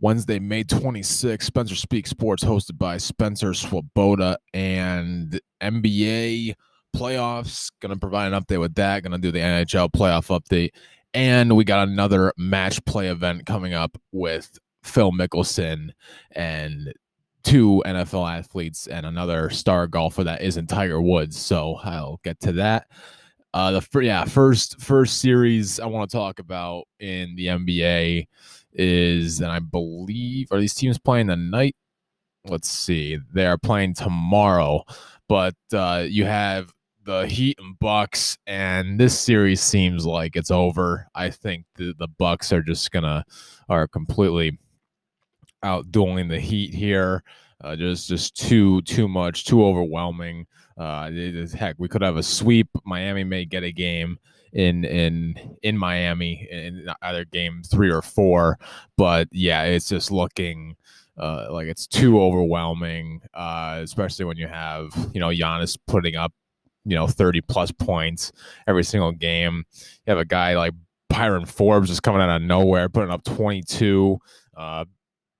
Wednesday, May 26th, Spencer Speak Sports, hosted by Spencer Swoboda and NBA playoffs. Going to provide an update with that. Going to do the NHL playoff update. And we got another match play event coming up with Phil Mickelson and two NFL athletes and another star golfer that isn't Tiger Woods. So I'll get to that. Uh, the yeah first first series I want to talk about in the NBA is, and I believe, are these teams playing tonight? Let's see, they are playing tomorrow, but uh, you have the Heat and Bucks, and this series seems like it's over. I think the the Bucks are just gonna are completely outdueling the Heat here. Uh, just just too too much, too overwhelming. Uh, it, heck, we could have a sweep. Miami may get a game in in in Miami in either game three or four, but yeah, it's just looking. Uh, like it's too overwhelming, uh, especially when you have you know Giannis putting up you know 30 plus points every single game. You have a guy like Bryn Forbes just coming out of nowhere, putting up 22. Uh,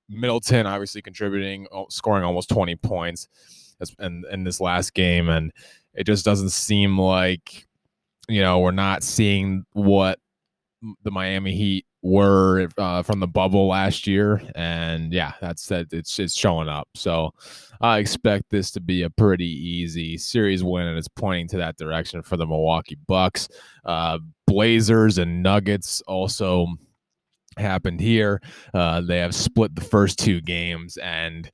Middleton obviously contributing, scoring almost 20 points in, in this last game. And it just doesn't seem like, you know, we're not seeing what the Miami Heat were uh, from the bubble last year, and yeah, that's that. It's it's showing up. So I expect this to be a pretty easy series win, and it's pointing to that direction for the Milwaukee Bucks. Uh, Blazers and Nuggets also happened here. Uh, they have split the first two games, and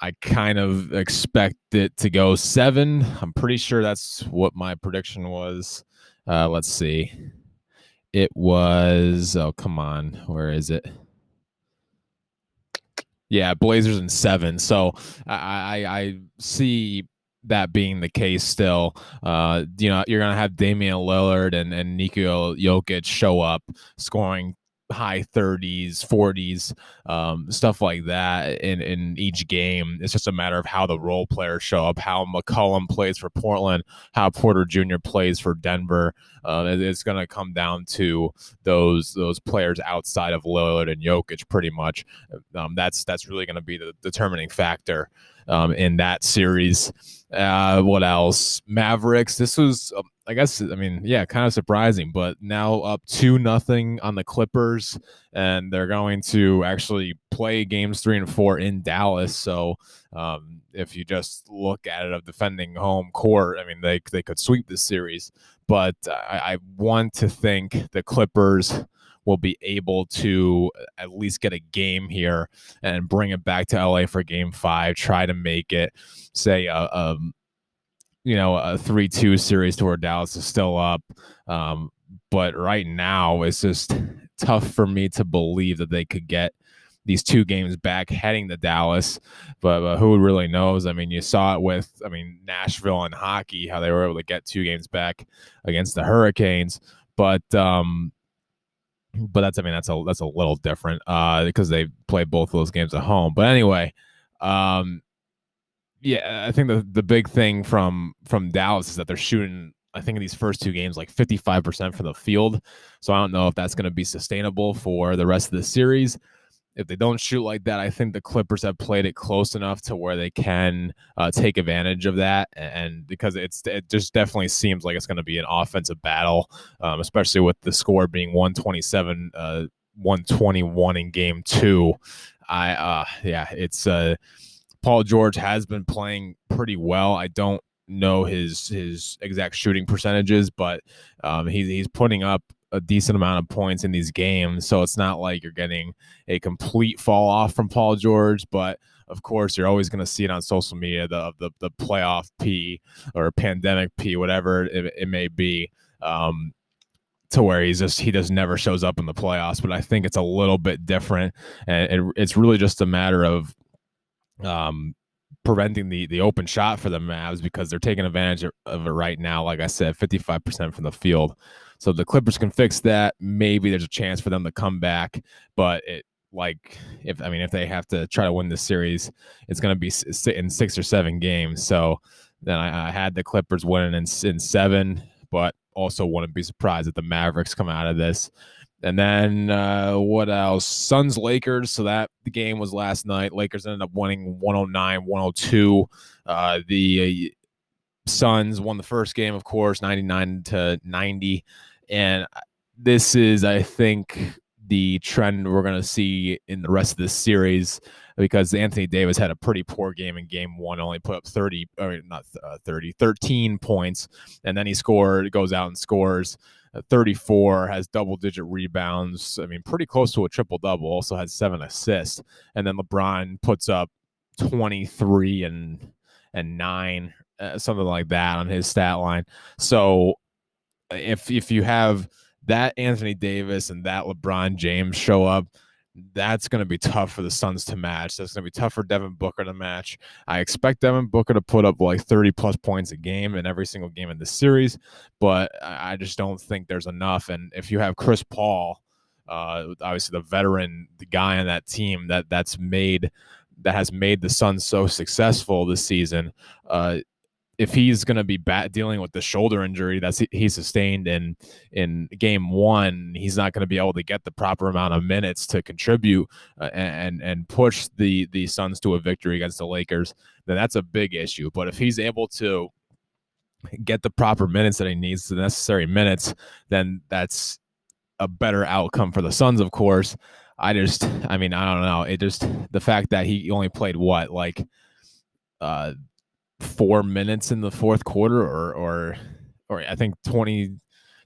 I kind of expect it to go seven. I'm pretty sure that's what my prediction was. Uh, let's see. It was, oh, come on. Where is it? Yeah, Blazers and seven. So I, I, I see that being the case still. Uh, you know, you're gonna have Damian Lillard and, and Nikola Jokic show up scoring high 30s, 40s, um, stuff like that in, in each game. It's just a matter of how the role players show up, how McCollum plays for Portland, how Porter Jr. plays for Denver. Uh, it's going to come down to those those players outside of Lillard and Jokic, pretty much. Um, that's that's really going to be the determining factor um, in that series. Uh, what else? Mavericks. This was um, I guess I mean, yeah, kind of surprising, but now up two nothing on the Clippers, and they're going to actually play games three and four in Dallas. So um, if you just look at it of defending home court, I mean, they they could sweep this series, but I, I want to think the Clippers will be able to at least get a game here and bring it back to LA for game five, try to make it, say, a, a you know a three two series to where Dallas is still up. Um, but right now it's just tough for me to believe that they could get these two games back heading to Dallas. But, but, who really knows? I mean, you saw it with, I mean, Nashville and hockey, how they were able to get two games back against the Hurricanes. But, um, but that's, I mean, that's a, that's a little different, uh, because they play both of those games at home. But anyway, um, yeah, I think the the big thing from from Dallas is that they're shooting. I think in these first two games, like 55% from the field. So I don't know if that's going to be sustainable for the rest of the series. If they don't shoot like that, I think the Clippers have played it close enough to where they can uh, take advantage of that. And because it's it just definitely seems like it's going to be an offensive battle, um, especially with the score being 127, uh, 121 in game two. I uh, yeah, it's uh Paul George has been playing pretty well. I don't know his his exact shooting percentages, but um, he's he's putting up a decent amount of points in these games. So it's not like you're getting a complete fall off from Paul George, but of course you're always going to see it on social media the the the playoff P or pandemic P, whatever it, it may be. Um, to where he's just he just never shows up in the playoffs, but I think it's a little bit different, and it, it's really just a matter of um, preventing the the open shot for the Mavs because they're taking advantage of it right now. Like I said, 55% from the field. So the Clippers can fix that, maybe there's a chance for them to come back. But it like if I mean if they have to try to win this series, it's going to be in six or seven games. So then I, I had the Clippers winning in, in seven, but also wouldn't be surprised if the Mavericks come out of this And then uh, what else? Suns Lakers. So that the game was last night. Lakers ended up winning 109 102. Uh, the uh, Suns won the first game, of course, 99 to 90. And this is, I think, the trend we're going to see in the rest of this series because Anthony Davis had a pretty poor game in game one, only put up 30, or not uh, 30, 13 points. And then he scored, goes out and scores 34, has double digit rebounds. I mean, pretty close to a triple double. Also had seven assists, and then LeBron puts up 23 and and nine, uh, something like that on his stat line. So if if you have that Anthony Davis and that LeBron James show up, that's going to be tough for the Suns to match. That's going to be tough for Devin Booker to match. I expect Devin Booker to put up like 30 plus points a game in every single game in the series, but I just don't think there's enough. And if you have Chris Paul, uh, obviously the veteran, the guy on that team that that's made that has made the Suns so successful this season, uh, if he's going to be bat- dealing with the shoulder injury that he sustained in in game one, he's not going to be able to get the proper amount of minutes to contribute uh, and and push the the Suns to a victory against the Lakers. Then that's a big issue. But if he's able to get the proper minutes that he needs, the necessary minutes, then that's a better outcome for the Suns, of course. I just, I mean, I don't know. It just the fact that he only played what like uh four minutes in the fourth quarter or or or I think 20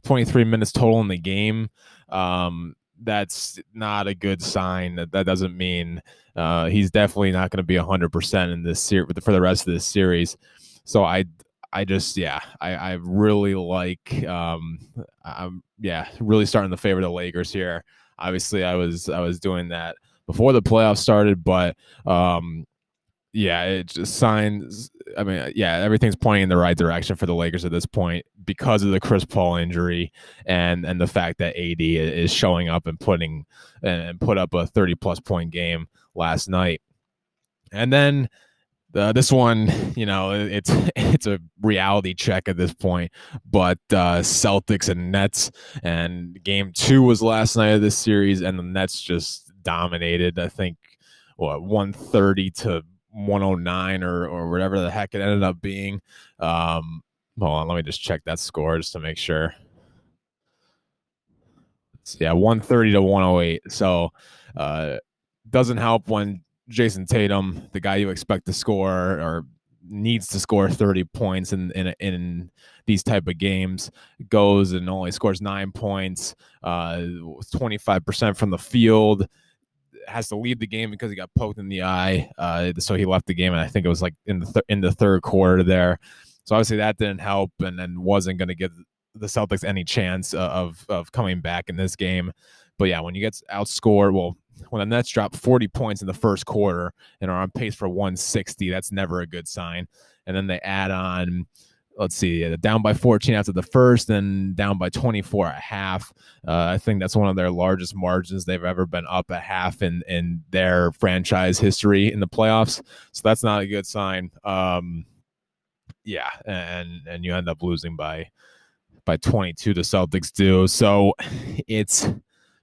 23 minutes total in the game. Um, that's not a good sign. That that doesn't mean uh, he's definitely not going to be 100% in this series for the rest of this series. So I I just yeah, I I really like um I'm yeah, really starting to favor the Lakers here. Obviously, I was I was doing that before the playoffs started, but um yeah, it just signs. I mean, yeah, everything's pointing in the right direction for the Lakers at this point because of the Chris Paul injury and and the fact that AD is showing up and putting and put up a thirty plus point game last night, and then. Uh, this one, you know, it's it's a reality check at this point. But uh, Celtics and Nets, and Game Two was last night of this series, and the Nets just dominated. I think what one thirty to 109 or or whatever the heck it ended up being. Um, hold on, let me just check that score just to make sure. Yeah, 130 to 108. So uh, doesn't help when Jayson Tatum, the guy you expect to score or needs to score 30 points in in, in these type of games goes and only scores nine points uh 25% from the field has to leave the game because he got poked in the eye. Uh, so he left the game, and I think it was like in the th- in the third quarter there. So obviously that didn't help, and then wasn't going to give the Celtics any chance of of coming back in this game. But yeah, when you get outscored, well, when the Nets drop 40 points in the first quarter and are on pace for 160, that's never a good sign. And then they add on let's see, down by 14 after the first, and down by 24 at half. Uh, I think that's one of their largest margins they've ever been up a half in in their franchise history in the playoffs. So that's not a good sign. Um, yeah, and and you end up losing by by 22. The Celtics do. So it's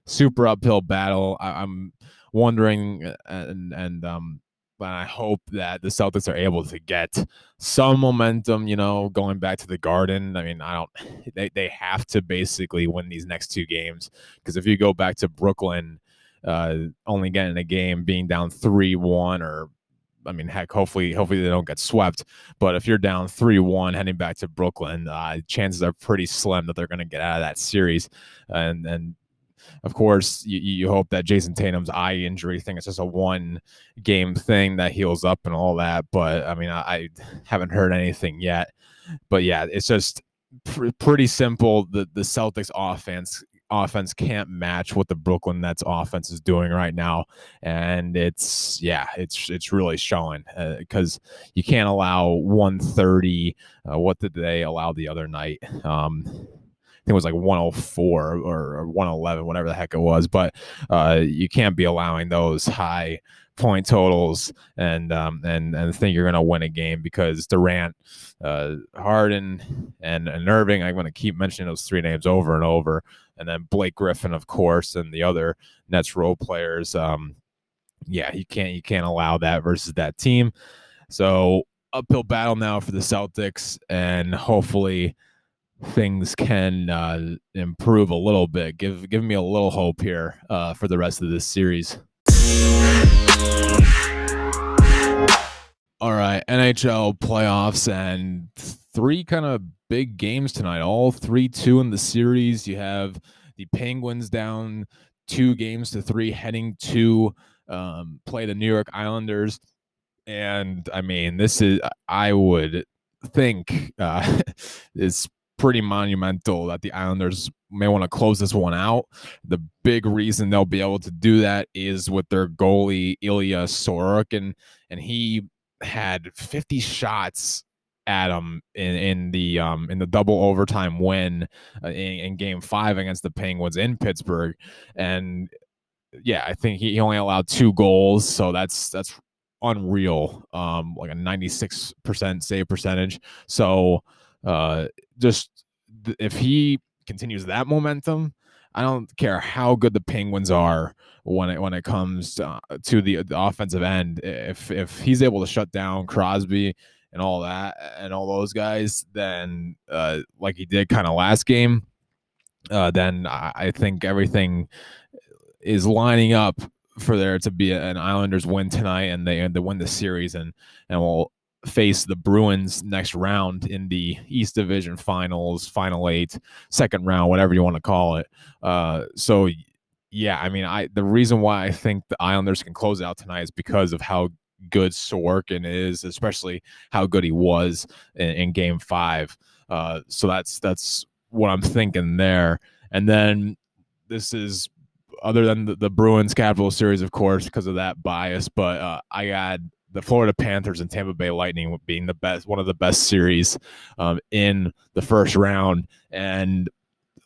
super uphill battle. I, am wondering, uh, and and um, but I hope that the Celtics are able to get some momentum, you know, going back to the garden. I mean, I don't they, they have to basically win these next two games because if you go back to Brooklyn, uh, only getting a game being down three one or I mean, heck, hopefully, hopefully they don't get swept. But if you're down three one heading back to Brooklyn, uh, chances are pretty slim that they're going to get out of that series. And and of course, you, you hope that Jayson Tatum's eye injury thing is just a one game thing that heals up and all that. But I mean, I, I haven't heard anything yet. But yeah, it's just pr- pretty simple. The the Celtics offense offense can't match what the Brooklyn Nets offense is doing right now, and it's yeah, it's it's really showing because uh, you can't allow 130. Uh, what did they allow the other night? Um, think it was like 104 or, or 111, whatever the heck it was. But uh, you can't be allowing those high point totals and um, and and think you're going to win a game because Durant, uh, Harden, and, and Irving. I'm going to keep mentioning those three names over and over, and then Blake Griffin, of course, and the other Nets role players. Um, yeah, you can't you can't allow that versus that team. So uphill battle now for the Celtics, and hopefully things can uh, improve a little bit. Give give me a little hope here uh, for the rest of this series. All right, NHL playoffs and three kind of big games tonight. All three two in the series. You have the Penguins down two games to three, heading to um, play the New York Islanders. And I mean, this is I would think uh, it's pretty monumental that the Islanders may want to close this one out. The big reason they'll be able to do that is with their goalie Ilya Sorokin, and he had 50 shots at him in, in the um in the double overtime win uh, in, in, game five against the Penguins in Pittsburgh, and yeah, I think he only allowed two goals, so that's that's unreal. Um, like a 96% save percentage. So uh, just if he continues that momentum, I don't care how good the Penguins are when it when it comes to, uh, to the, the, offensive end. If if he's able to shut down Crosby and all that and all those guys, then uh, like he did kind of last game, uh, then I, I, think everything is lining up for there to be an Islanders win tonight and they and they win the series and and we'll face the Bruins next round in the East Division Finals, Final Eight, second round, whatever you want to call it. Uh, so yeah, I mean, I the reason why I think the Islanders can close out tonight is because of how good Sorokin is, especially how good he was in, in Game Five. Uh, so that's that's what I'm thinking there. And then this is other than the, the Bruins Capital Series, of course, because of that bias. But uh, I got the Florida Panthers and Tampa Bay Lightning being the best, one of the best series um, in the first round, and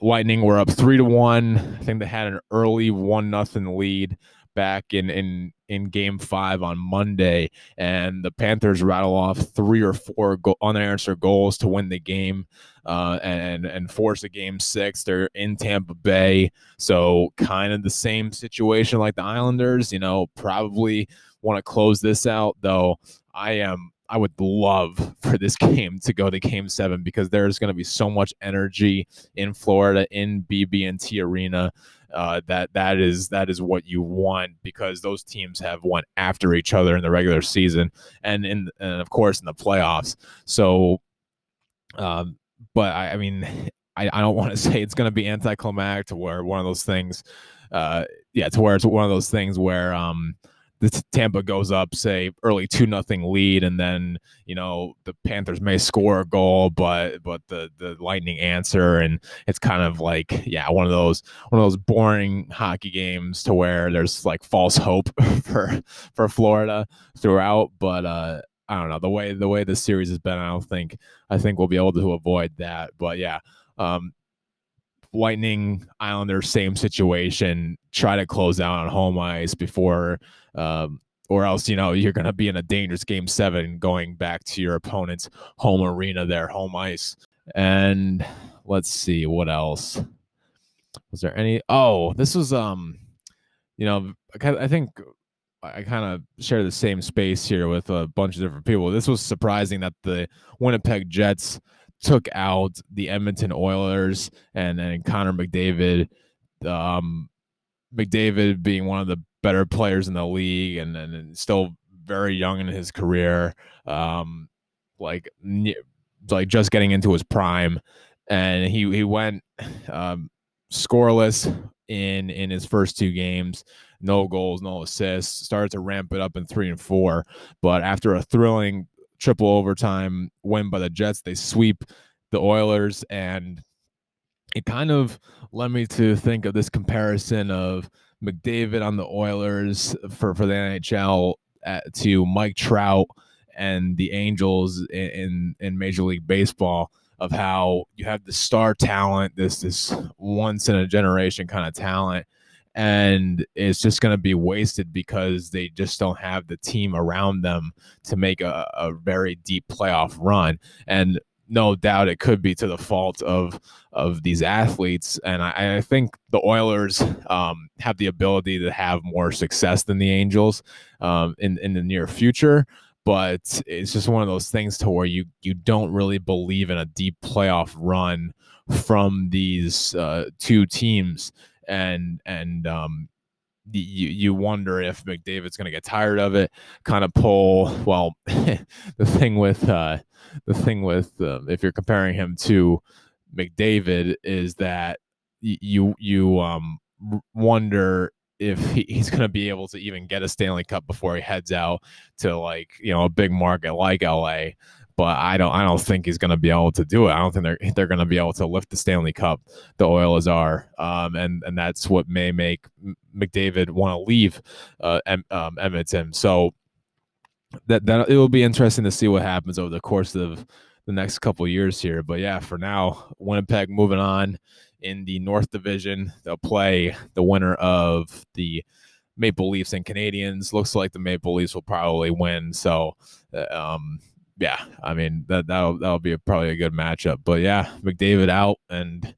Lightning were up three to one. I think they had an early one nothing lead back in in in game five on Monday, and the Panthers rattle off three or four go- unanswered goals to win the game, uh, and and force a game six. They're in Tampa Bay, so kind of the same situation like the Islanders. You know, probably want to close this out though. I am I would love for this game to go to game seven because there's going to be so much energy in Florida in BB&T Arena uh, that that is that is what you want because those teams have won after each other in the regular season and in and of course in the playoffs. So, um, but I, I mean, I, I don't want to say it's going to be anticlimactic to where one of those things, uh, yeah, to where it's one of those things where um the Tampa goes up, say early two nothing lead, and then you know the Panthers may score a goal, but but the the Lightning answer, and it's kind of like yeah, one of those one of those boring hockey games to where there's like false hope for for Florida throughout, but uh, I don't know the way the way the series has been. I don't think I think we'll be able to avoid that, but yeah. Um, Lightning Islanders, same situation. Try to close out on home ice before um, or else you know you're going to be in a dangerous game seven going back to your opponent's home arena their home ice. And let's see what else? Was there any oh this was um you know i think i kind of share the same space here with a bunch of different people. This was surprising that the winnipeg jets took out the edmonton oilers and and connor mcdavid um mcdavid being one of the better players in the league and, and, still very young in his career. Um, like like just getting into his prime, and he he went um, scoreless in in his first two games. No goals, no assists. Started to ramp it up in three and four, but after a thrilling triple overtime win by the Jets, they sweep the Oilers, and it kind of led me to think of this comparison of McDavid on the Oilers for for the NHL at, uh, to Mike Trout and the Angels in, in, in Major League Baseball of how you have the star talent, this this once in a generation kind of talent, and it's just going to be wasted because they just don't have the team around them to make a, a very deep playoff run. And no doubt it could be to the fault of of these athletes. And I, I think the Oilers um, have the ability to have more success than the Angels um, in in the near future. But it's just one of those things to where you you don't really believe in a deep playoff run from these uh, two teams, and and um, you you wonder if McDavid's going to get tired of it, kind of pull. Well, the thing with uh, the thing with uh, if you're comparing him to McDavid is that you you um wonder if he, he's going to be able to even get a Stanley Cup before he heads out to like you know a big market like LA but I don't I don't think he's going to be able to do it. I don't think they're they're going to be able to lift the Stanley Cup. The Oilers are, um, and and that's what may make McDavid want to leave uh, um, Edmonton. So that that it will be interesting to see what happens over the course of the next couple years here. But yeah, for now, Winnipeg moving on in the North Division. They'll play the winner of the Maple Leafs and Canadiens. Looks like the Maple Leafs will probably win. So, uh, um, yeah, I mean that that'll that'll be a, probably a good matchup. But yeah, McDavid out, and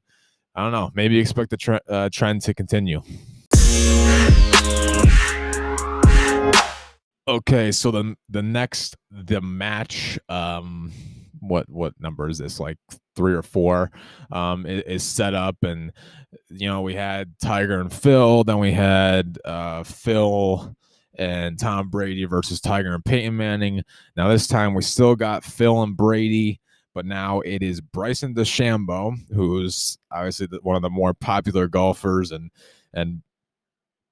I don't know. Maybe expect the tre- uh, trend to continue. Okay, so the the next the match, um, what what number is this? Like three or four, um, is, is set up, and you know we had Tiger and Phil, then we had uh Phil and Tom Brady versus Tiger and Peyton Manning. Now this time we still got Phil and Brady, but now it is Bryson DeChambeau, who's obviously one of the more popular golfers and and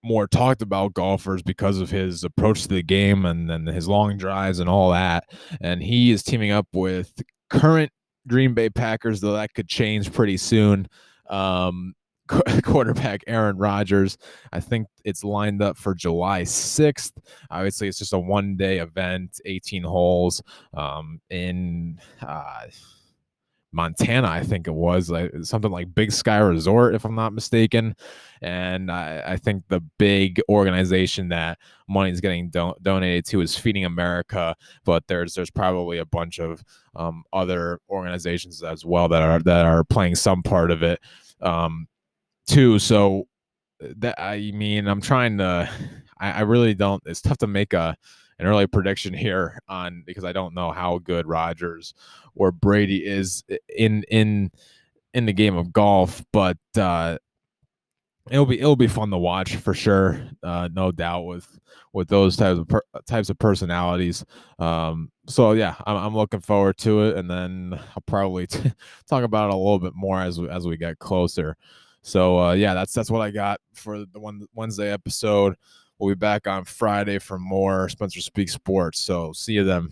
more talked about golfers because of his approach to the game and then his long drives and all that. And he is teaming up with current Green Bay Packers, though that could change pretty soon. Um, quarterback Aaron Rodgers. I think it's lined up for July 6th. Obviously, it's just a one day event, 18 holes um, in. Uh, Montana, I think it was like something like Big Sky Resort, if I'm not mistaken. And I, I think the big organization that money is getting do- donated to is Feeding America, but there's there's probably a bunch of um, other organizations as well that are that are playing some part of it. Um, too. So that I mean, I'm trying to. I, I really don't. It's tough to make a an early prediction here on because I don't know how good Rodgers or Brady is in in in the game of golf, but uh, it'll be it'll be fun to watch for sure, uh, no doubt with with those types of per, types of personalities. Um, so yeah, I'm, I'm looking forward to it, and then I'll probably t- talk about it a little bit more as we as we get closer. So uh, yeah, that's that's what I got for the one Wednesday episode. We'll be back on Friday for more Spencer Speak Sports. So see you then.